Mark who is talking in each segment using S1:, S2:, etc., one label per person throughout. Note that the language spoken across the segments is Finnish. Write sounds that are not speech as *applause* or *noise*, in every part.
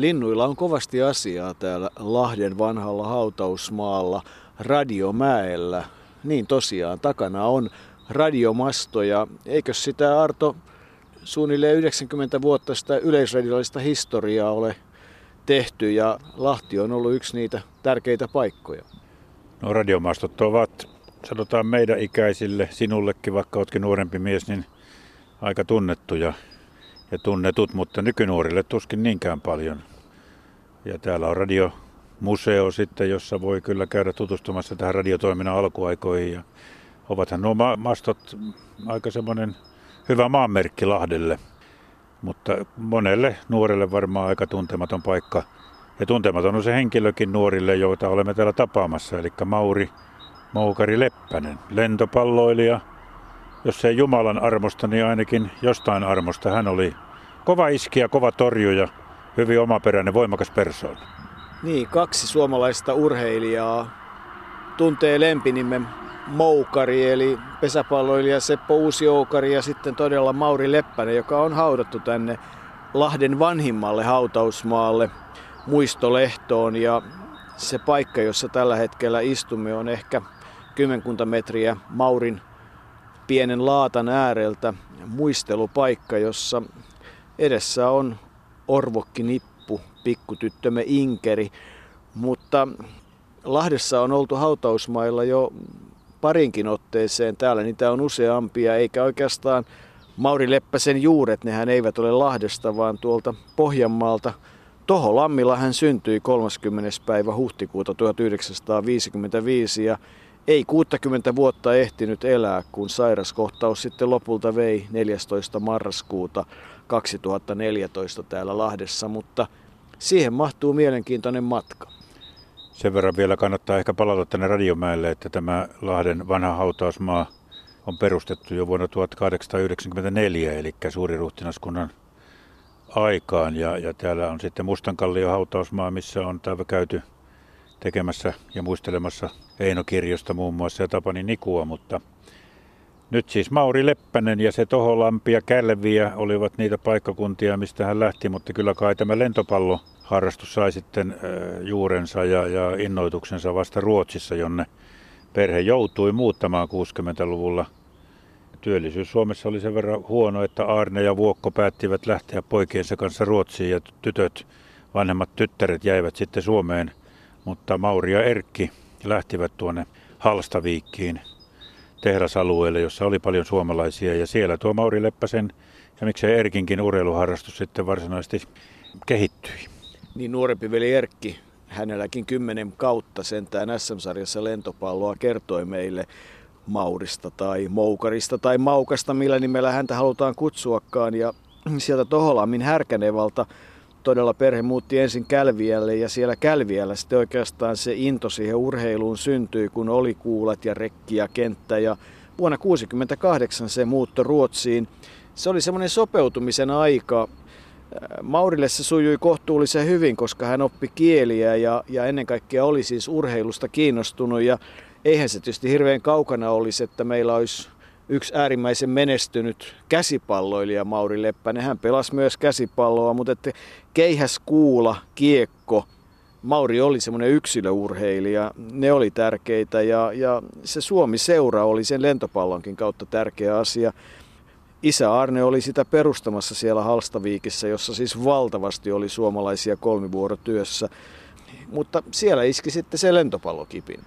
S1: Linnuilla on kovasti asiaa täällä Lahden vanhalla hautausmaalla Radiomäellä. Niin tosiaan, takana on radiomastoja. Eikö sitä Arto suunnilleen 90 vuotta sitä yleisradiolista historiaa ole tehty ja Lahti on ollut yksi niitä tärkeitä paikkoja?
S2: No radiomastot ovat, sanotaan meidän ikäisille, sinullekin vaikka oletkin nuorempi mies, niin aika tunnettuja ja tunnetut, mutta nykynuorille tuskin niinkään paljon. Ja täällä on radiomuseo sitten, jossa voi kyllä käydä tutustumassa tähän radiotoiminnan alkuaikoihin. Ja ovathan nuo mastot aika semmoinen hyvä maanmerkki Lahdelle, mutta monelle nuorelle varmaan aika tuntematon paikka. Ja tuntematon on se henkilökin nuorille, joita olemme täällä tapaamassa, eli Mauri Moukari Leppänen, lentopalloilija, jos ei Jumalan armosta, niin ainakin jostain armosta. Hän oli kova iskiä, kova torjuja, hyvin omaperäinen, voimakas persoona.
S1: Niin, kaksi suomalaista urheilijaa tuntee lempinimen Moukari, eli pesäpalloilija Seppo Uusioukari ja sitten todella Mauri Leppänen, joka on haudattu tänne Lahden vanhimmalle hautausmaalle muistolehtoon. Ja se paikka, jossa tällä hetkellä istumme, on ehkä kymmenkunta metriä Maurin pienen laatan ääreltä muistelupaikka, jossa edessä on Orvokki Nippu, pikkutyttömme Inkeri. Mutta Lahdessa on oltu hautausmailla jo parinkin otteeseen. Täällä niitä on useampia, eikä oikeastaan Mauri Leppäsen juuret, nehän eivät ole Lahdesta, vaan tuolta Pohjanmaalta. Toho Lammilla hän syntyi 30. päivä huhtikuuta 1955 ja ei 60 vuotta ehtinyt elää, kun sairaskohtaus sitten lopulta vei 14. marraskuuta 2014 täällä Lahdessa, mutta siihen mahtuu mielenkiintoinen matka.
S2: Sen verran vielä kannattaa ehkä palata tänne Radiomäelle, että tämä Lahden vanha hautausmaa on perustettu jo vuonna 1894, eli suuriruhtinaskunnan aikaan. Ja, ja täällä on sitten Mustankallio hautausmaa, missä on täällä käyty tekemässä ja muistelemassa Eino Kirjosta muun muassa ja Tapani Nikua, mutta nyt siis Mauri Leppänen ja se Toholampi ja Kälviä olivat niitä paikkakuntia, mistä hän lähti, mutta kyllä kai tämä lentopalloharrastus sai sitten juurensa ja, ja innoituksensa vasta Ruotsissa, jonne perhe joutui muuttamaan 60-luvulla. Työllisyys Suomessa oli sen verran huono, että Arne ja Vuokko päättivät lähteä poikiensa kanssa Ruotsiin ja tytöt, vanhemmat tyttäret jäivät sitten Suomeen, mutta Mauri ja Erkki lähtivät tuonne Halstaviikkiin tehdasalueelle, jossa oli paljon suomalaisia ja siellä tuo Mauri Leppäsen ja miksei Erkinkin urheiluharrastus sitten varsinaisesti kehittyi.
S1: Niin nuorempi veli Erkki, hänelläkin kymmenen kautta sentään SM-sarjassa lentopalloa kertoi meille Maurista tai Moukarista tai Maukasta, millä nimellä häntä halutaan kutsuakaan. Ja sieltä Toholammin Härkänevalta todella perhe muutti ensin Kälviälle ja siellä Kälviällä sitten oikeastaan se into siihen urheiluun syntyi, kun oli kuulat ja rekki ja kenttä ja vuonna 1968 se muutto Ruotsiin. Se oli semmoinen sopeutumisen aika. Maurille se sujui kohtuullisen hyvin, koska hän oppi kieliä ja, ja ennen kaikkea oli siis urheilusta kiinnostunut ja eihän se tietysti hirveän kaukana olisi, että meillä olisi yksi äärimmäisen menestynyt käsipalloilija Mauri Leppänen. Hän pelasi myös käsipalloa, mutta että keihäs kuula, kiekko, Mauri oli semmoinen yksilöurheilija, ne oli tärkeitä ja, ja se Suomi-seura oli sen lentopallonkin kautta tärkeä asia. Isä Arne oli sitä perustamassa siellä Halstaviikissä, jossa siis valtavasti oli suomalaisia kolmivuorotyössä. Mutta siellä iski sitten se lentopallokipin.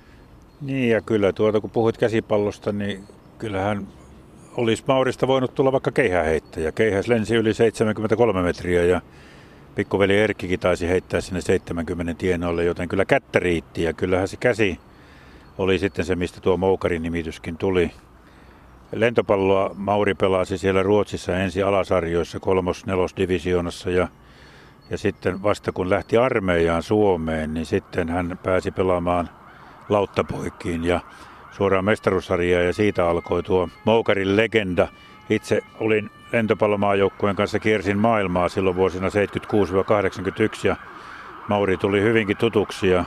S2: Niin ja kyllä tuota kun puhuit käsipallosta, niin kyllähän olisi Maurista voinut tulla vaikka keihäheittäjä. Keihäs lensi yli 73 metriä ja pikkuveli Erkkikin taisi heittää sinne 70 tienoille, joten kyllä kättä riitti ja kyllähän se käsi oli sitten se, mistä tuo Moukarin nimityskin tuli. Lentopalloa Mauri pelasi siellä Ruotsissa ensi alasarjoissa kolmos nelosdivisioonassa ja, ja sitten vasta kun lähti armeijaan Suomeen, niin sitten hän pääsi pelaamaan lauttapoikkiin ja suoraan mestaruussarjaa ja siitä alkoi tuo Moukarin legenda. Itse olin lentopallomaajoukkueen kanssa kiersin maailmaa silloin vuosina 76-81 ja Mauri tuli hyvinkin tutuksi ja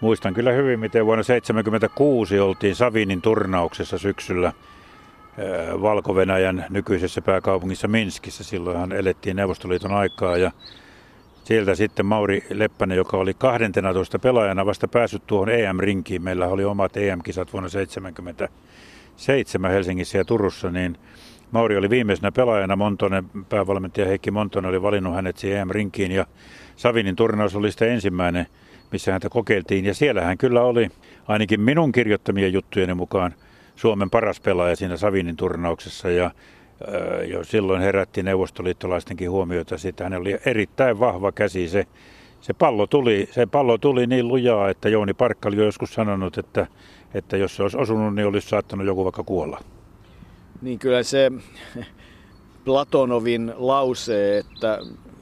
S2: muistan kyllä hyvin, miten vuonna 1976 oltiin Savinin turnauksessa syksyllä Valko-Venäjän nykyisessä pääkaupungissa Minskissä. Silloinhan elettiin Neuvostoliiton aikaa ja sieltä sitten Mauri Leppänen, joka oli 12 pelaajana vasta päässyt tuohon EM-rinkiin. Meillä oli omat EM-kisat vuonna 1977 Helsingissä ja Turussa, niin Mauri oli viimeisenä pelaajana. Montonen, päävalmentaja Heikki Montonen oli valinnut hänet siihen EM-rinkiin ja Savinin turnaus oli sitten ensimmäinen, missä häntä kokeiltiin. Ja siellä hän kyllä oli, ainakin minun kirjoittamien juttujeni mukaan, Suomen paras pelaaja siinä Savinin turnauksessa. Ja jo silloin herätti neuvostoliittolaistenkin huomiota siitä. Hän oli erittäin vahva käsi. Se, se, pallo tuli, se pallo tuli niin lujaa, että Jouni Parkka oli joskus sanonut, että, että jos se olisi osunut, niin olisi saattanut joku vaikka kuolla.
S1: Niin kyllä se Platonovin lause, että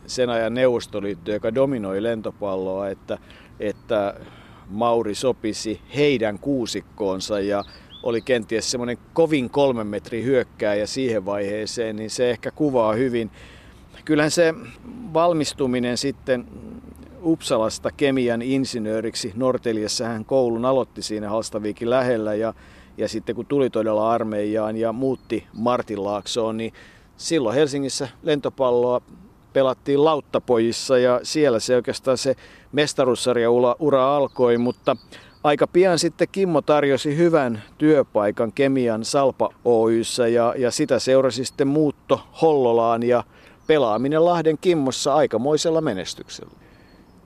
S1: sen ajan Neuvostoliitto, joka dominoi lentopalloa, että, että Mauri sopisi heidän kuusikkoonsa ja oli kenties semmoinen kovin kolmen metrin hyökkääjä siihen vaiheeseen, niin se ehkä kuvaa hyvin. Kyllähän se valmistuminen sitten Uppsalasta kemian insinööriksi, Norteliassa hän koulun aloitti siinä Halstaviikin lähellä ja, ja sitten kun tuli todella armeijaan ja muutti Martinlaaksoon, niin silloin Helsingissä lentopalloa pelattiin Lauttapojissa ja siellä se oikeastaan se mestaruussarja ura alkoi, mutta aika pian sitten Kimmo tarjosi hyvän työpaikan Kemian Salpa Oyssä ja, ja sitä seurasi sitten muutto Hollolaan ja pelaaminen Lahden Kimmossa aikamoisella menestyksellä.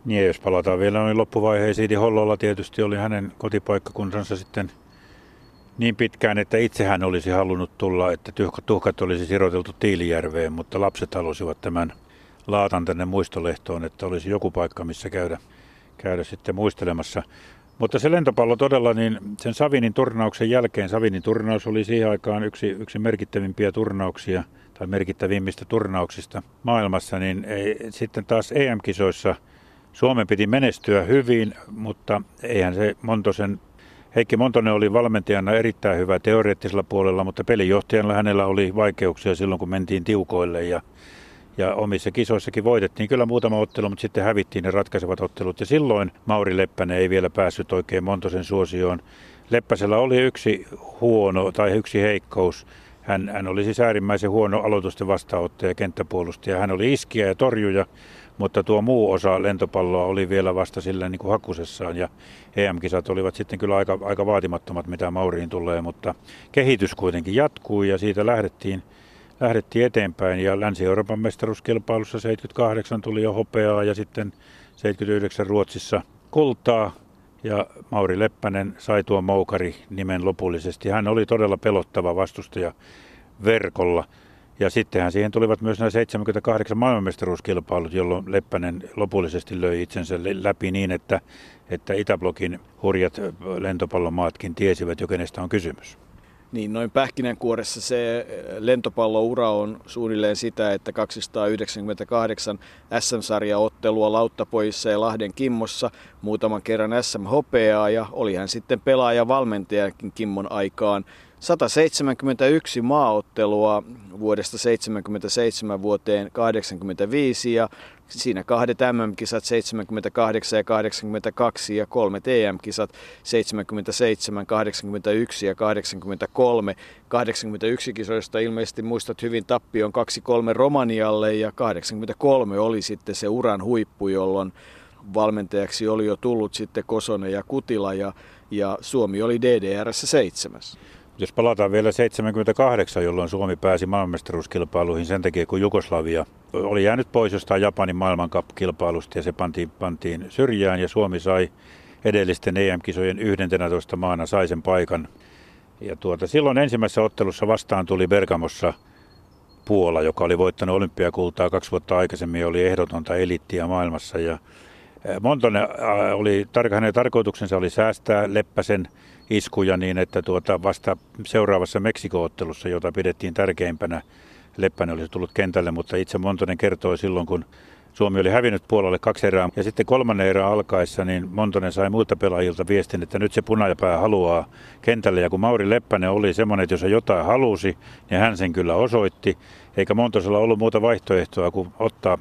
S2: Niin, jos palataan vielä noin loppuvaiheisiin, niin Hollola tietysti oli hänen kotipaikkakuntansa sitten niin pitkään, että itse hän olisi halunnut tulla, että tuhkat olisi siroteltu Tiilijärveen, mutta lapset halusivat tämän laatan tänne muistolehtoon, että olisi joku paikka, missä käydä, käydä sitten muistelemassa. Mutta se lentopallo todella, niin sen Savinin turnauksen jälkeen, Savinin turnaus oli siihen aikaan yksi, yksi merkittävimpiä turnauksia tai merkittävimmistä turnauksista maailmassa, niin ei, sitten taas EM-kisoissa Suomen piti menestyä hyvin, mutta eihän se Montosen Heikki Montonen oli valmentajana erittäin hyvä teoreettisella puolella, mutta pelijohtajalla hänellä oli vaikeuksia silloin, kun mentiin tiukoille ja ja omissa kisoissakin voitettiin kyllä muutama ottelu, mutta sitten hävittiin ne ratkaisevat ottelut. Ja silloin Mauri Leppänen ei vielä päässyt oikein Montosen suosioon. Leppäsellä oli yksi huono tai yksi heikkous. Hän, hän oli siis äärimmäisen huono aloitusten vastaanottaja ja kenttäpuolustaja. Hän oli iskiä ja torjuja, mutta tuo muu osa lentopalloa oli vielä vasta sillä niin kuin hakusessaan. Ja EM-kisat olivat sitten kyllä aika, aika vaatimattomat, mitä Mauriin tulee, mutta kehitys kuitenkin jatkuu ja siitä lähdettiin – lähdettiin eteenpäin ja Länsi-Euroopan mestaruuskilpailussa 78 tuli jo hopeaa ja sitten 79 Ruotsissa kultaa ja Mauri Leppänen sai tuon moukari nimen lopullisesti. Hän oli todella pelottava vastustaja verkolla. Ja sittenhän siihen tulivat myös nämä 78 maailmanmestaruuskilpailut, jolloin Leppänen lopullisesti löi itsensä läpi niin, että, että Itäblokin hurjat lentopallomaatkin tiesivät jo kenestä on kysymys.
S1: Niin noin pähkinänkuoressa se eh, lentopalloura on suunnilleen sitä, että 298 SM-sarjaottelua Lauttapoissa ja Lahden Kimmossa, muutaman kerran SM hopeaa ja oli hän sitten pelaaja valmentajakin Kimmon aikaan. 171 maaottelua vuodesta 77 vuoteen 85 ja siinä kahdet MM-kisat 78 ja 82 ja kolme TM-kisat 77, 81 ja 83. 81 kisoista ilmeisesti muistat hyvin tappion 2-3 Romanialle ja 83 oli sitten se uran huippu, jolloin valmentajaksi oli jo tullut sitten Kosonen ja Kutila ja, ja Suomi oli DDRssä seitsemäs.
S2: Jos palataan vielä 78, jolloin Suomi pääsi maailmanmestaruuskilpailuihin sen takia, kun Jugoslavia oli jäänyt pois jostain Japanin maailmankap-kilpailusta ja se pantiin, pantiin syrjään ja Suomi sai edellisten EM-kisojen 11 maana sai sen paikan. Ja tuota, silloin ensimmäisessä ottelussa vastaan tuli Bergamossa Puola, joka oli voittanut olympiakultaa kaksi vuotta aikaisemmin ja oli ehdotonta elittiä maailmassa. Ja Montonen oli, hänen tarkoituksensa oli säästää Leppäsen iskuja niin, että tuota vasta seuraavassa Meksiko-ottelussa, jota pidettiin tärkeimpänä, Leppänen olisi tullut kentälle, mutta itse Montonen kertoi silloin, kun Suomi oli hävinnyt puolelle kaksi erää. Ja sitten kolmannen erää alkaessa, niin Montonen sai muilta pelaajilta viestin, että nyt se punajapää haluaa kentälle. Ja kun Mauri Leppänen oli semmoinen, että jos hän jotain halusi, niin hän sen kyllä osoitti. Eikä Montosella ollut muuta vaihtoehtoa kuin ottaa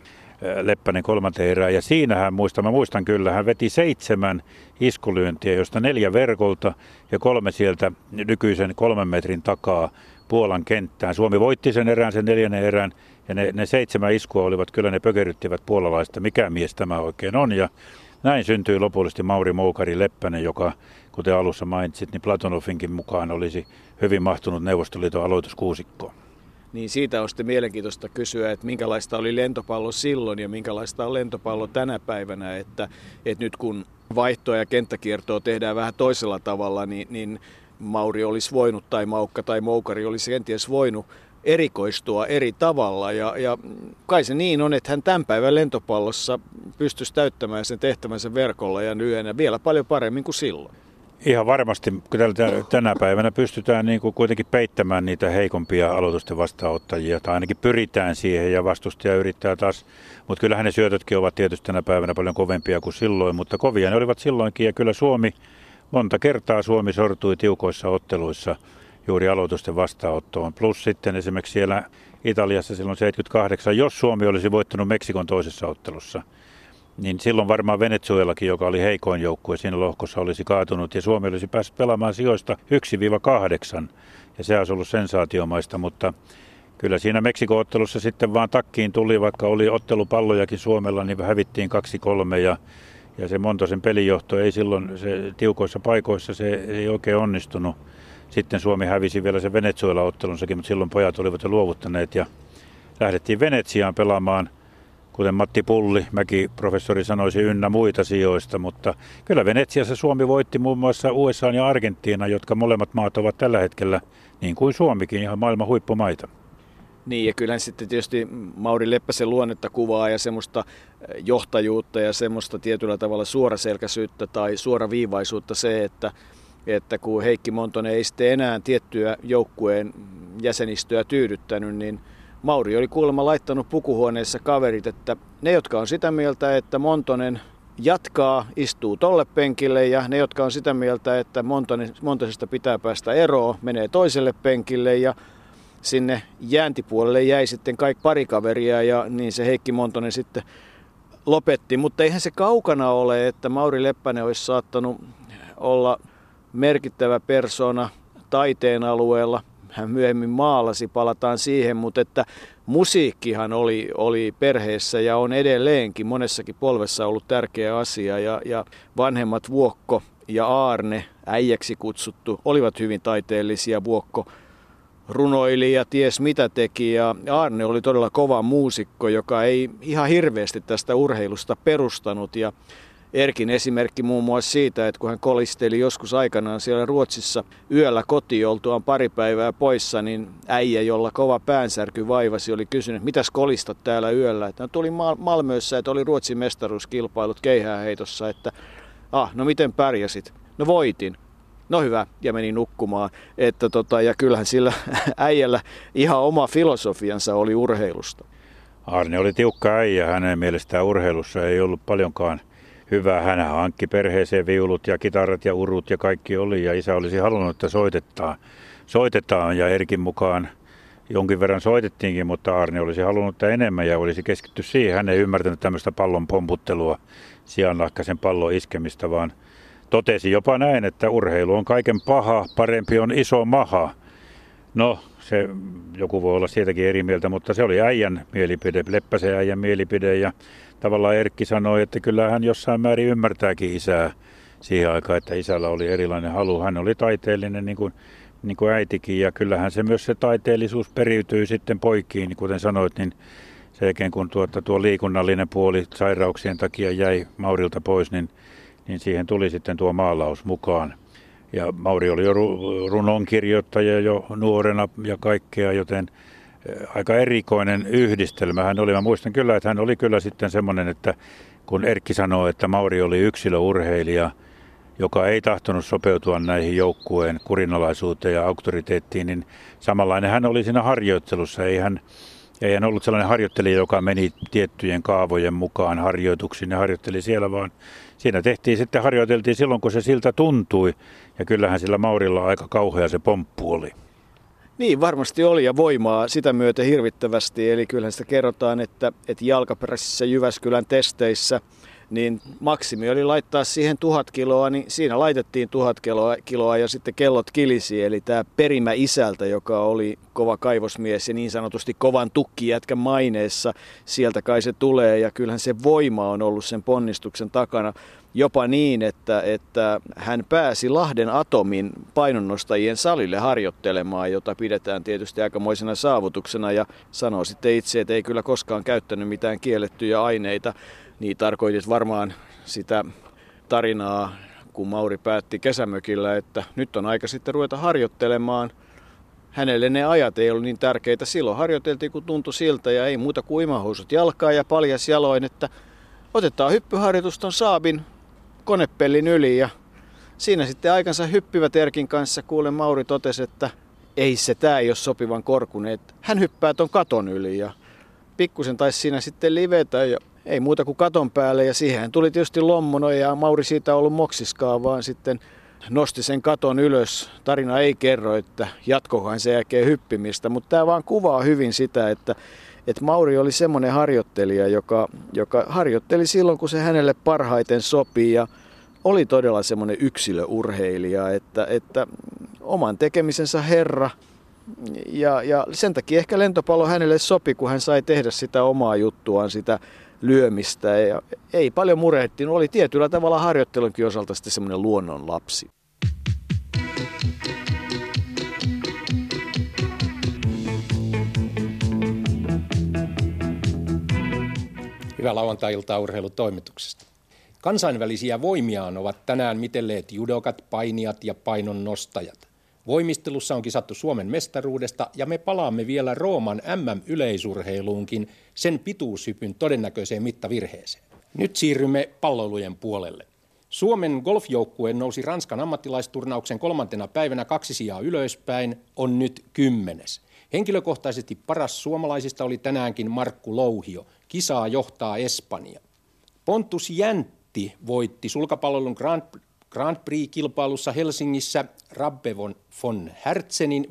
S2: Leppänen kolmanteen erään. Ja siinähän muistan, mä muistan kyllä, hän veti seitsemän iskulyöntiä, josta neljä verkolta ja kolme sieltä nykyisen kolmen metrin takaa Puolan kenttään. Suomi voitti sen erään, sen neljännen erän Ja ne, ne seitsemän iskua olivat, kyllä ne pökeryttivät puolalaista, mikä mies tämä oikein on. Ja näin syntyi lopullisesti Mauri Moukari Leppänen, joka, kuten alussa mainitsit, niin Platonofinkin mukaan olisi hyvin mahtunut Neuvostoliiton aloituskuusikkoon.
S1: Niin siitä on sitten mielenkiintoista kysyä, että minkälaista oli lentopallo silloin ja minkälaista on lentopallo tänä päivänä. Että, että nyt kun vaihtoa ja kenttäkiertoa tehdään vähän toisella tavalla, niin, niin Mauri olisi voinut tai Maukka tai Moukari olisi kenties voinut erikoistua eri tavalla. Ja, ja kai se niin on, että hän tämän päivän lentopallossa pystyisi täyttämään sen tehtävänsä verkolla ja lyönä vielä paljon paremmin kuin silloin.
S2: Ihan varmasti, tänä päivänä pystytään niin kuin kuitenkin peittämään niitä heikompia aloitusten vastaanottajia, tai ainakin pyritään siihen, ja vastustaja yrittää taas. Mutta kyllähän ne syötötkin ovat tietysti tänä päivänä paljon kovempia kuin silloin, mutta kovia ne olivat silloinkin, ja kyllä Suomi, monta kertaa Suomi sortui tiukoissa otteluissa juuri aloitusten vastaanottoon. Plus sitten esimerkiksi siellä Italiassa silloin 78, jos Suomi olisi voittanut Meksikon toisessa ottelussa – niin silloin varmaan Venezuelakin, joka oli heikoin joukkue siinä lohkossa, olisi kaatunut ja Suomi olisi päässyt pelaamaan sijoista 1-8 ja se olisi ollut sensaatiomaista, mutta kyllä siinä Meksiko-ottelussa sitten vaan takkiin tuli, vaikka oli ottelupallojakin Suomella, niin hävittiin 2-3 ja, ja se Montosen pelijohto ei silloin se, tiukoissa paikoissa se ei oikein onnistunut. Sitten Suomi hävisi vielä sen Venezuela-ottelunsakin, mutta silloin pojat olivat jo luovuttaneet ja lähdettiin Venetsiaan pelaamaan – kuten Matti Pulli, mäkin professori sanoisi ynnä muita sijoista, mutta kyllä Venetsiassa Suomi voitti muun muassa USA ja Argentiina, jotka molemmat maat ovat tällä hetkellä, niin kuin Suomikin, ihan maailman huippumaita.
S1: Niin ja kyllähän sitten tietysti Mauri Leppäsen luonnetta kuvaa ja semmoista eh, johtajuutta ja semmoista tietyllä tavalla suoraselkäisyyttä tai suoraviivaisuutta se, että, että kun Heikki Montonen ei sitten enää tiettyä joukkueen jäsenistöä tyydyttänyt, niin – Mauri oli kuulemma laittanut pukuhuoneessa kaverit, että ne, jotka on sitä mieltä, että Montonen jatkaa, istuu tolle penkille ja ne, jotka on sitä mieltä, että Montosesta pitää päästä eroon, menee toiselle penkille ja sinne jääntipuolelle jäi sitten kaikki pari kaveria ja niin se Heikki Montonen sitten lopetti. Mutta eihän se kaukana ole, että Mauri Leppänen olisi saattanut olla merkittävä persona taiteen alueella – hän myöhemmin maalasi, palataan siihen, mutta että musiikkihan oli, oli perheessä ja on edelleenkin monessakin polvessa ollut tärkeä asia. Ja, ja vanhemmat Vuokko ja Aarne, äijäksi kutsuttu, olivat hyvin taiteellisia. Vuokko runoili ja ties mitä teki. Ja Aarne oli todella kova muusikko, joka ei ihan hirveästi tästä urheilusta perustanut. Ja Erkin esimerkki muun muassa siitä, että kun hän kolisteli joskus aikanaan siellä Ruotsissa yöllä koti oltuaan pari päivää poissa, niin äijä, jolla kova päänsärky vaivasi, oli kysynyt, mitäs kolistat täällä yöllä. Että no, tuli Malmössä, että oli Ruotsin mestaruuskilpailut keihääheitossa, että ah, no miten pärjäsit? No voitin. No hyvä, ja meni nukkumaan. Että tota, ja kyllähän sillä *laughs* äijällä ihan oma filosofiansa oli urheilusta.
S2: Arne oli tiukka äijä, hänen mielestään urheilussa ei ollut paljonkaan hyvä. Hän hankki perheeseen viulut ja kitarat ja urut ja kaikki oli ja isä olisi halunnut, että soitetaan. Soitetaan ja Erkin mukaan jonkin verran soitettiinkin, mutta Arne olisi halunnut että enemmän ja olisi keskitty siihen. Hän ei ymmärtänyt tämmöistä pallon pomputtelua, sianlahkaisen pallon iskemistä, vaan totesi jopa näin, että urheilu on kaiken paha, parempi on iso maha. No, se joku voi olla siitäkin eri mieltä, mutta se oli äijän mielipide, Leppäsen äijän mielipide ja tavallaan Erkki sanoi, että kyllä hän jossain määrin ymmärtääkin isää siihen aikaan, että isällä oli erilainen halu. Hän oli taiteellinen niin kuin, niin kuin äitikin ja kyllähän se myös se taiteellisuus periytyy sitten poikiin, niin kuten sanoit, niin sen jälkeen kun tuota, tuo liikunnallinen puoli sairauksien takia jäi Maurilta pois, niin, niin siihen tuli sitten tuo maalaus mukaan. Ja Mauri oli jo runonkirjoittaja jo nuorena ja kaikkea, joten aika erikoinen yhdistelmä hän oli. Mä muistan kyllä, että hän oli kyllä sitten semmoinen, että kun Erkki sanoi, että Mauri oli yksilöurheilija, joka ei tahtonut sopeutua näihin joukkueen kurinalaisuuteen ja auktoriteettiin, niin samanlainen hän oli siinä harjoittelussa. Ei hän, ei hän ollut sellainen harjoittelija, joka meni tiettyjen kaavojen mukaan harjoituksiin ja harjoitteli siellä, vaan siinä tehtiin sitten, harjoiteltiin silloin, kun se siltä tuntui. Ja kyllähän sillä Maurilla aika kauhea se pomppu oli.
S1: Niin, varmasti oli ja voimaa sitä myötä hirvittävästi. Eli kyllähän sitä kerrotaan, että, että jalkaperäisissä Jyväskylän testeissä niin maksimi oli laittaa siihen tuhat kiloa, niin siinä laitettiin tuhat kiloa, kiloa ja sitten kellot kilisi. Eli tämä perimä isältä, joka oli kova kaivosmies ja niin sanotusti kovan tukkijätkän maineessa, sieltä kai se tulee ja kyllähän se voima on ollut sen ponnistuksen takana jopa niin, että, että hän pääsi Lahden Atomin painonnostajien salille harjoittelemaan, jota pidetään tietysti aikamoisena saavutuksena ja sanoo sitten itse, että ei kyllä koskaan käyttänyt mitään kiellettyjä aineita. Niin tarkoitit varmaan sitä tarinaa, kun Mauri päätti kesämökillä, että nyt on aika sitten ruveta harjoittelemaan. Hänelle ne ajat ei ollut niin tärkeitä. Silloin harjoiteltiin, kun tuntui siltä ja ei muuta kuin imahousut jalkaa ja paljas jaloin, että otetaan hyppyharjoitus ton Saabin konepellin yli ja siinä sitten aikansa hyppivät Erkin kanssa. Kuulen Mauri totesi, että ei se, tää ei ole sopivan korkunen. Hän hyppää ton katon yli ja pikkusen taisi siinä sitten livetä ja ei muuta kuin katon päälle ja siihen tuli tietysti lommono ja Mauri siitä ollut moksiskaan, vaan sitten nosti sen katon ylös. Tarina ei kerro, että jatkohan sen jälkeen hyppimistä, mutta tämä vaan kuvaa hyvin sitä, että, että Mauri oli semmoinen harjoittelija, joka, joka harjoitteli silloin, kun se hänelle parhaiten sopii ja oli todella semmoinen yksilöurheilija, että, että oman tekemisensä herra – ja, ja sen takia ehkä lentopallo hänelle sopi, kun hän sai tehdä sitä omaa juttuaan, sitä lyömistä. Ja ei paljon murehtiin, oli tietyllä tavalla harjoittelunkin osalta sitten semmoinen luonnon lapsi.
S3: Hyvää lauantai-iltaa urheilutoimituksesta. Kansainvälisiä voimiaan ovat tänään mitelleet judokat, painijat ja painonnostajat. Voimistelussa on kisattu Suomen mestaruudesta ja me palaamme vielä Rooman MM-yleisurheiluunkin sen pituushypyn todennäköiseen mittavirheeseen. Nyt siirrymme palloilujen puolelle. Suomen golfjoukkue nousi Ranskan ammattilaisturnauksen kolmantena päivänä kaksi sijaa ylöspäin, on nyt kymmenes. Henkilökohtaisesti paras suomalaisista oli tänäänkin Markku Louhio. Kisaa johtaa Espanja. Pontus Jäntti voitti sulkapallon Grand Grand Prix-kilpailussa Helsingissä Rabbe von, Hertzenin 15-4,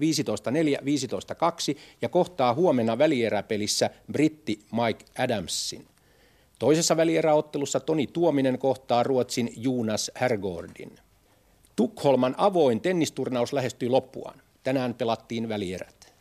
S3: 15-2 ja kohtaa huomenna välieräpelissä britti Mike Adamsin. Toisessa välieräottelussa Toni Tuominen kohtaa Ruotsin Jonas Hergordin. Tukholman avoin tennisturnaus lähestyy loppuaan. Tänään pelattiin välierät.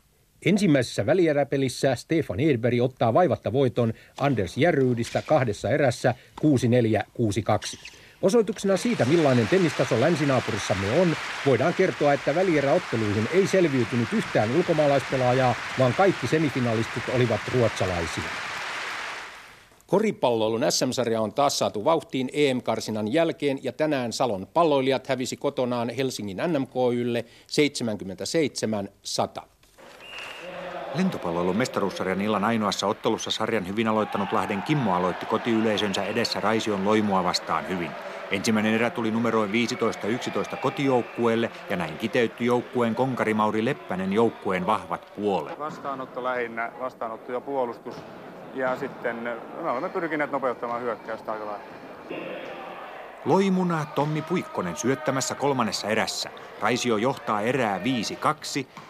S3: Ensimmäisessä välieräpelissä Stefan Edberg ottaa vaivatta voiton Anders Järryydistä kahdessa erässä 6-4-6-2. Osoituksena siitä, millainen tennistaso länsinaapurissamme on, voidaan kertoa, että välieräotteluihin ei selviytynyt yhtään ulkomaalaispelaajaa, vaan kaikki semifinalistit olivat ruotsalaisia. Koripalloilun SM-sarja on taas saatu vauhtiin EM-karsinan jälkeen ja tänään Salon palloilijat hävisi kotonaan Helsingin NMKYlle 77-100.
S4: Lentopalloilun mestaruussarjan illan ainoassa ottelussa sarjan hyvin aloittanut Lahden Kimmo aloitti kotiyleisönsä edessä Raision loimua vastaan hyvin. Ensimmäinen erä tuli numeroin 15-11 kotijoukkueelle ja näin kiteytti joukkueen konkari Mauri Leppänen joukkueen vahvat puolet.
S5: Vastaanotto lähinnä, vastaanotto ja puolustus. Ja sitten me olemme pyrkineet nopeuttamaan hyökkäystä aika.
S4: Loimuna Tommi Puikkonen syöttämässä kolmannessa erässä. Raisio johtaa erää 5-2.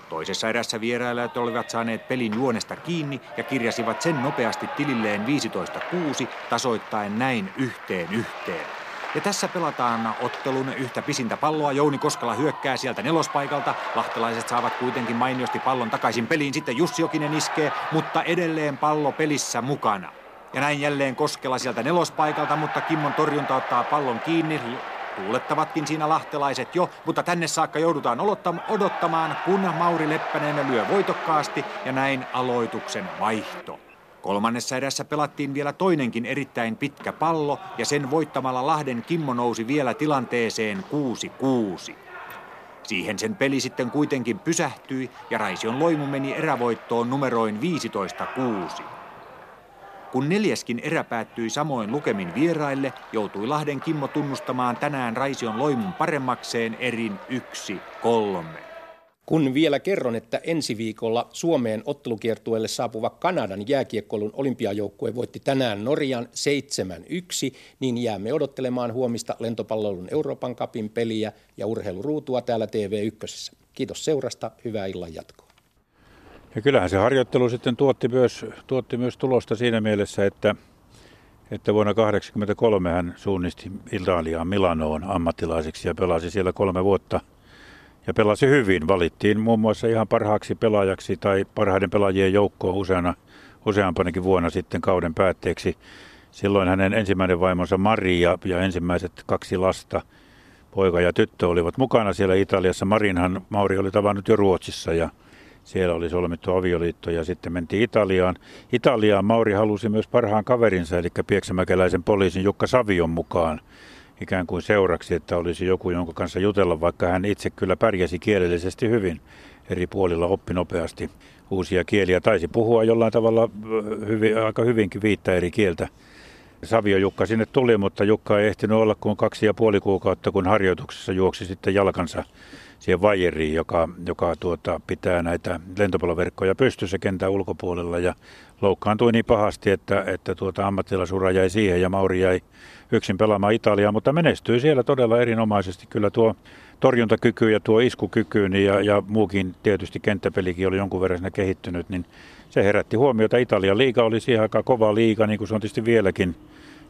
S4: Toisessa erässä vierailijat olivat saaneet pelin juonesta kiinni ja kirjasivat sen nopeasti tililleen 15-6, tasoittaen näin yhteen yhteen. Ja tässä pelataan ottelun yhtä pisintä palloa. Jouni Koskela hyökkää sieltä nelospaikalta. Lahtelaiset saavat kuitenkin mainiosti pallon takaisin peliin. Sitten Jussi Jokinen iskee, mutta edelleen pallo pelissä mukana. Ja näin jälleen Koskela sieltä nelospaikalta, mutta Kimmon torjunta ottaa pallon kiinni. Tuulettavatkin siinä lahtelaiset jo, mutta tänne saakka joudutaan odottamaan, kun Mauri Leppänen lyö voitokkaasti ja näin aloituksen vaihto. Kolmannessa erässä pelattiin vielä toinenkin erittäin pitkä pallo ja sen voittamalla Lahden Kimmo nousi vielä tilanteeseen 6-6. Siihen sen peli sitten kuitenkin pysähtyi ja Raision loimu meni erävoittoon numeroin 15-6. Kun neljäskin erä päättyi samoin lukemin vieraille, joutui Lahden Kimmo tunnustamaan tänään Raision loimun paremmakseen erin 1-3.
S3: Kun vielä kerron, että ensi viikolla Suomeen ottelukiertueelle saapuva Kanadan jääkiekkoilun olympiajoukkue voitti tänään Norjan 7-1, niin jäämme odottelemaan huomista lentopallon Euroopan kapin peliä ja urheiluruutua täällä TV1. Kiitos seurasta, hyvää illan jatkoa.
S2: Ja kyllähän se harjoittelu sitten tuotti myös, tuotti myös tulosta siinä mielessä, että että vuonna 1983 hän suunnisti Italiaan Milanoon ammattilaiseksi ja pelasi siellä kolme vuotta. Ja pelasi hyvin. Valittiin muun muassa ihan parhaaksi pelaajaksi tai parhaiden pelaajien joukkoon useana, useampanakin vuonna sitten kauden päätteeksi. Silloin hänen ensimmäinen vaimonsa Maria ja ensimmäiset kaksi lasta, poika ja tyttö, olivat mukana siellä Italiassa. Marinhan Mauri oli tavannut jo Ruotsissa ja siellä oli solmittu avioliitto ja sitten mentiin Italiaan. Italiaan Mauri halusi myös parhaan kaverinsa, eli pieksämäkeläisen poliisin Jukka Savion mukaan ikään kuin seuraksi, että olisi joku, jonka kanssa jutella, vaikka hän itse kyllä pärjäsi kielellisesti hyvin eri puolilla, oppi nopeasti uusia kieliä. Taisi puhua jollain tavalla hyvin, aika hyvinkin viittä eri kieltä. Savio Jukka sinne tuli, mutta Jukka ei ehtinyt olla kuin kaksi ja puoli kuukautta, kun harjoituksessa juoksi sitten jalkansa siihen vajeriin, joka, joka tuota, pitää näitä lentopalloverkkoja pystyssä kentän ulkopuolella ja loukkaantui niin pahasti, että, että tuota, ammattilaisura jäi siihen ja Mauri jäi yksin pelaamaan Italiaa, mutta menestyi siellä todella erinomaisesti. Kyllä tuo torjuntakyky ja tuo iskukyky niin ja, ja muukin tietysti kenttäpelikin oli jonkun verran kehittynyt, niin se herätti huomiota. Italian liiga oli siihen aika kova liiga, niin kuin se on tietysti vieläkin.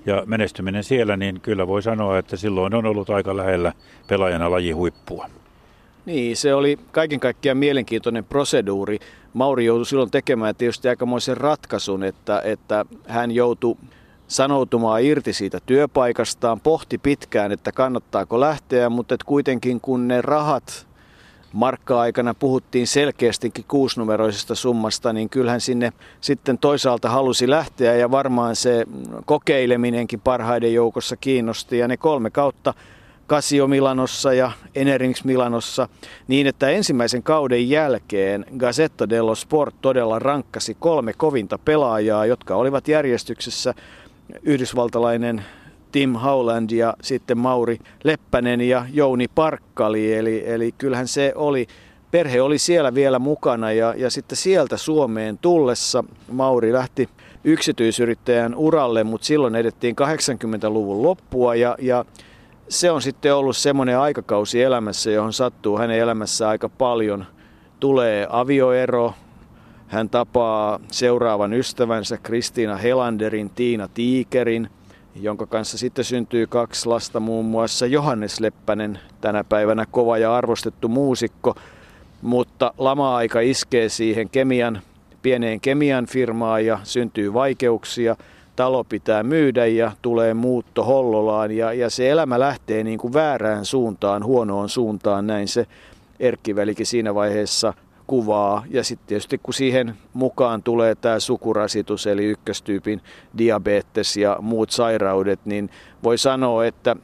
S2: Ja menestyminen siellä, niin kyllä voi sanoa, että silloin on ollut aika lähellä pelaajana laji huippua.
S1: Niin, se oli kaiken kaikkiaan mielenkiintoinen proseduuri. Mauri joutui silloin tekemään tietysti aikamoisen ratkaisun, että, että hän joutui sanoutumaan irti siitä työpaikastaan, pohti pitkään, että kannattaako lähteä, mutta kuitenkin kun ne rahat markka-aikana puhuttiin selkeästikin kuusnumeroisesta summasta, niin kyllähän sinne sitten toisaalta halusi lähteä ja varmaan se kokeileminenkin parhaiden joukossa kiinnosti ja ne kolme kautta Casio Milanossa ja Enerings Milanossa, niin että ensimmäisen kauden jälkeen Gazzetta dello Sport todella rankkasi kolme kovinta pelaajaa, jotka olivat järjestyksessä yhdysvaltalainen Tim Howland ja sitten Mauri Leppänen ja Jouni Parkkali. Eli, eli kyllähän se oli, perhe oli siellä vielä mukana ja, ja sitten sieltä Suomeen tullessa Mauri lähti yksityisyrittäjän uralle, mutta silloin edettiin 80-luvun loppua ja, ja se on sitten ollut semmoinen aikakausi elämässä, johon sattuu hänen elämässä aika paljon. Tulee avioero, hän tapaa seuraavan ystävänsä Kristiina Helanderin, Tiina Tiikerin, jonka kanssa sitten syntyy kaksi lasta, muun muassa Johannes Leppänen, tänä päivänä kova ja arvostettu muusikko, mutta lama-aika iskee siihen kemian, pieneen kemian firmaan ja syntyy vaikeuksia. Talo pitää myydä ja tulee muutto Hollolaan ja, ja se elämä lähtee niin kuin väärään suuntaan, huonoon suuntaan, näin se Erkkivälikin siinä vaiheessa – kuvaa. Ja sitten tietysti kun siihen mukaan tulee tämä sukurasitus eli ykköstyypin diabetes ja muut sairaudet, niin voi sanoa, että,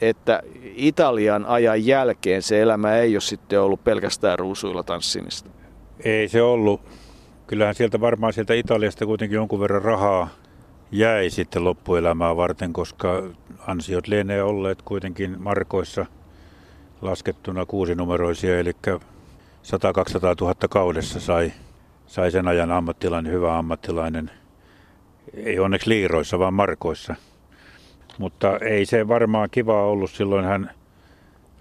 S1: että Italian ajan jälkeen se elämä ei ole sitten ollut pelkästään ruusuilla tanssimista.
S2: Ei se ollut. Kyllähän sieltä varmaan sieltä Italiasta kuitenkin jonkun verran rahaa jäi sitten loppuelämää varten, koska ansiot lienee olleet kuitenkin markoissa laskettuna kuusinumeroisia, eli 100-200 000 kaudessa sai, sai sen ajan ammattilainen, hyvä ammattilainen. Ei onneksi liiroissa, vaan markoissa. Mutta ei se varmaan kivaa ollut. Silloin hän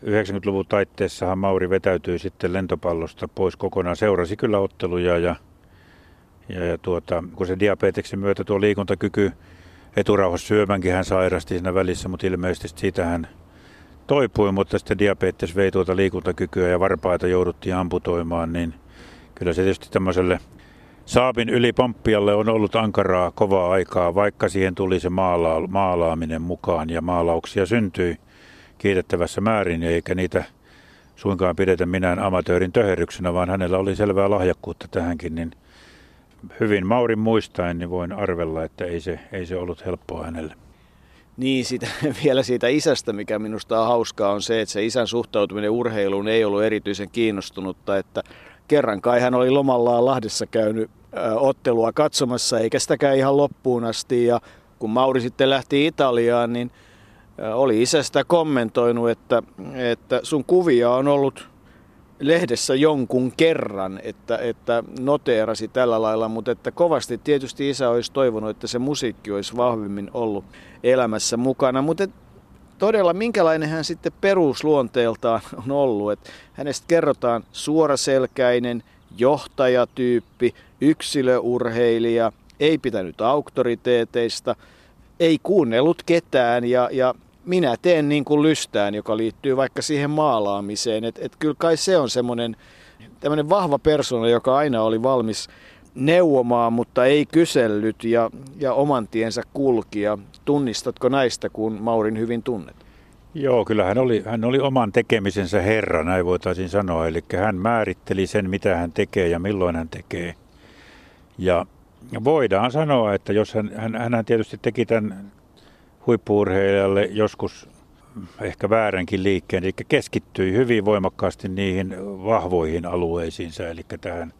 S2: 90-luvun taitteessahan Mauri vetäytyi sitten lentopallosta pois kokonaan. Seurasi kyllä otteluja ja, ja, ja tuota, kun se diabeteksen myötä tuo liikuntakyky eturauhassa syömänkin hän sairasti siinä välissä, mutta ilmeisesti siitä hän toipui, mutta sitten diabetes vei tuota liikuntakykyä ja varpaita jouduttiin amputoimaan, niin kyllä se tietysti tämmöiselle Saapin ylipomppialle on ollut ankaraa kovaa aikaa, vaikka siihen tuli se maala- maalaaminen mukaan ja maalauksia syntyi kiitettävässä määrin, eikä niitä suinkaan pidetä minään amatöörin töherryksenä, vaan hänellä oli selvää lahjakkuutta tähänkin, niin hyvin Maurin muistaen niin voin arvella, että ei se, ei se ollut helppoa hänelle.
S1: Niin, sitä, *laughs* vielä siitä isästä, mikä minusta on hauskaa, on se, että se isän suhtautuminen urheiluun ei ollut erityisen kiinnostunutta, että kerran kai hän oli lomallaan Lahdessa käynyt ottelua katsomassa, eikä sitäkään ihan loppuun asti, ja kun Mauri sitten lähti Italiaan, niin oli isästä kommentoinut, että, että sun kuvia on ollut lehdessä jonkun kerran, että, että noteerasi tällä lailla, mutta että kovasti tietysti isä olisi toivonut, että se musiikki olisi vahvemmin ollut elämässä mukana, mutta todella minkälainen hän sitten perusluonteeltaan *laughs* on ollut, että hänestä kerrotaan suoraselkäinen, johtajatyyppi, yksilöurheilija, ei pitänyt auktoriteeteista, ei kuunnellut ketään ja, ja minä teen niin kuin lystään, joka liittyy vaikka siihen maalaamiseen. Että et kyllä kai se on semmoinen tämmöinen vahva persona, joka aina oli valmis neuvomaan, mutta ei kysellyt ja, ja oman tiensä kulki. Ja tunnistatko näistä, kun Maurin hyvin tunnet?
S2: Joo, kyllä hän oli, hän oli oman tekemisensä herra, näin voitaisiin sanoa. Eli hän määritteli sen, mitä hän tekee ja milloin hän tekee. Ja voidaan sanoa, että jos hän, hän, hän tietysti teki tämän huippuurheilijalle joskus ehkä vääränkin liikkeen, eli keskittyi hyvin voimakkaasti niihin vahvoihin alueisiinsa, eli tähän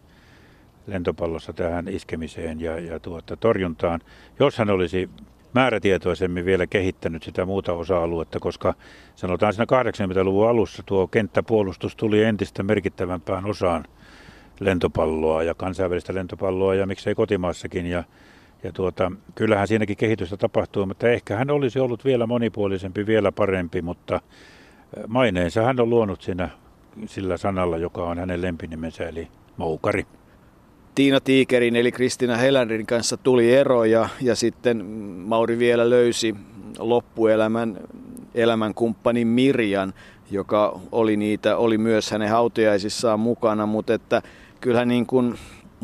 S2: lentopallossa tähän iskemiseen ja, ja tuota, torjuntaan. Jos hän olisi määrätietoisemmin vielä kehittänyt sitä muuta osa-aluetta, koska sanotaan siinä 80-luvun alussa tuo kenttäpuolustus tuli entistä merkittävämpään osaan lentopalloa ja kansainvälistä lentopalloa ja miksei kotimaassakin. Ja, ja tuota, kyllähän siinäkin kehitystä tapahtuu, mutta ehkä hän olisi ollut vielä monipuolisempi, vielä parempi, mutta maineensa hän on luonut siinä sillä sanalla, joka on hänen lempinimensä, eli moukari.
S1: Tiina Tiikerin eli Kristina Heländin kanssa tuli ero ja, ja sitten Mauri vielä löysi loppuelämän elämän kumppani Mirjan, joka oli, niitä, oli myös hänen hautajaisissaan mukana, mutta että kyllähän niin kuin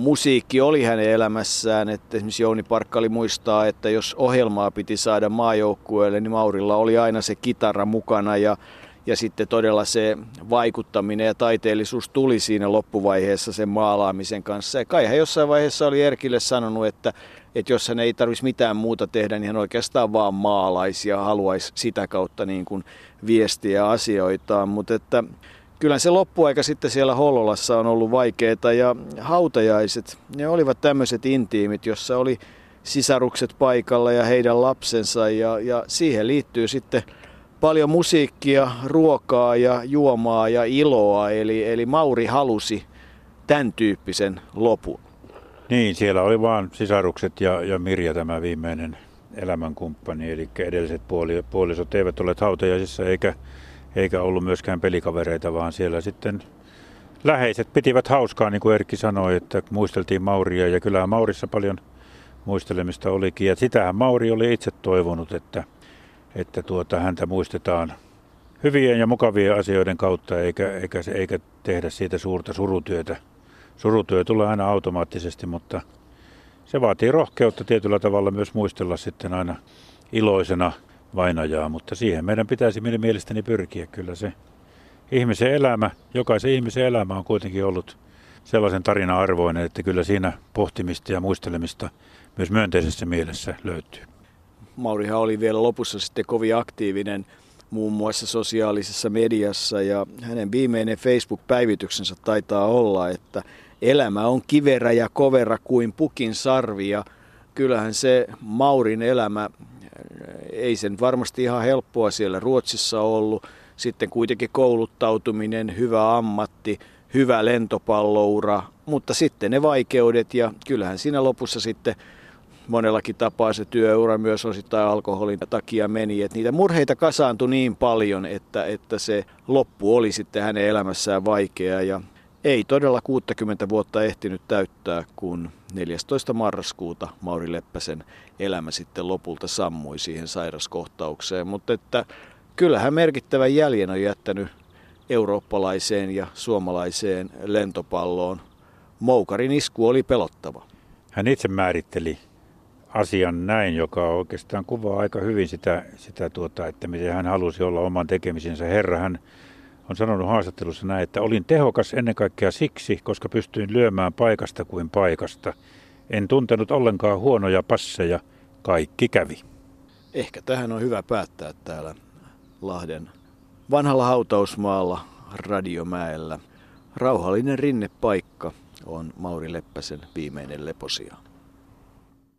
S1: musiikki oli hänen elämässään. Että esimerkiksi Jouni Parkkali muistaa, että jos ohjelmaa piti saada maajoukkueelle, niin Maurilla oli aina se kitara mukana ja ja sitten todella se vaikuttaminen ja taiteellisuus tuli siinä loppuvaiheessa sen maalaamisen kanssa. Ja kai hän jossain vaiheessa oli Erkille sanonut, että, että jos hän ei tarvitsisi mitään muuta tehdä, niin hän oikeastaan vaan maalaisi ja haluaisi sitä kautta niin kuin viestiä asioitaan. Mutta että kyllä se loppuaika sitten siellä Hollolassa on ollut vaikeaa ja hautajaiset, ne olivat tämmöiset intiimit, jossa oli sisarukset paikalla ja heidän lapsensa ja, ja siihen liittyy sitten – paljon musiikkia, ruokaa ja juomaa ja iloa. Eli, eli Mauri halusi tämän tyyppisen lopun.
S2: Niin, siellä oli vaan sisarukset ja, ja Mirja tämä viimeinen elämänkumppani. Eli edelliset puoli, puolisot eivät ole hautajaisissa eikä, eikä ollut myöskään pelikavereita, vaan siellä sitten läheiset pitivät hauskaa, niin kuin Erkki sanoi, että muisteltiin Mauria. Ja kyllähän Maurissa paljon muistelemista olikin. Ja sitähän Mauri oli itse toivonut, että – että tuota, häntä muistetaan hyvien ja mukavien asioiden kautta, eikä, eikä, eikä tehdä siitä suurta surutyötä. Surutyö tulee aina automaattisesti, mutta se vaatii rohkeutta tietyllä tavalla myös muistella sitten aina iloisena vainajaa, mutta siihen meidän pitäisi mielestäni pyrkiä. Kyllä se ihmisen elämä, jokaisen ihmisen elämä on kuitenkin ollut sellaisen tarina-arvoinen, että kyllä siinä pohtimista ja muistelemista myös myönteisessä mielessä löytyy.
S1: Maurihan oli vielä lopussa sitten kovin aktiivinen muun muassa sosiaalisessa mediassa ja hänen viimeinen Facebook-päivityksensä taitaa olla, että elämä on kiverä ja kovera kuin pukin sarvi ja kyllähän se Maurin elämä, ei sen varmasti ihan helppoa siellä Ruotsissa ollut, sitten kuitenkin kouluttautuminen, hyvä ammatti, hyvä lentopalloura, mutta sitten ne vaikeudet ja kyllähän siinä lopussa sitten monellakin tapaa se työura myös osittain alkoholin takia meni. Että niitä murheita kasaantui niin paljon, että, että se loppu oli sitten hänen elämässään vaikea. Ja ei todella 60 vuotta ehtinyt täyttää, kun 14. marraskuuta Mauri Leppäsen elämä sitten lopulta sammui siihen sairaskohtaukseen. Mutta että kyllähän merkittävän jäljen on jättänyt eurooppalaiseen ja suomalaiseen lentopalloon. Moukarin isku oli pelottava.
S2: Hän itse määritteli asian näin, joka oikeastaan kuvaa aika hyvin sitä, sitä tuota, että miten hän halusi olla oman tekemisensä herra. Hän on sanonut haastattelussa näin, että olin tehokas ennen kaikkea siksi, koska pystyin lyömään paikasta kuin paikasta. En tuntenut ollenkaan huonoja passeja, kaikki kävi.
S1: Ehkä tähän on hyvä päättää täällä Lahden vanhalla hautausmaalla Radiomäellä. Rauhallinen rinnepaikka on Mauri Leppäsen viimeinen leposia.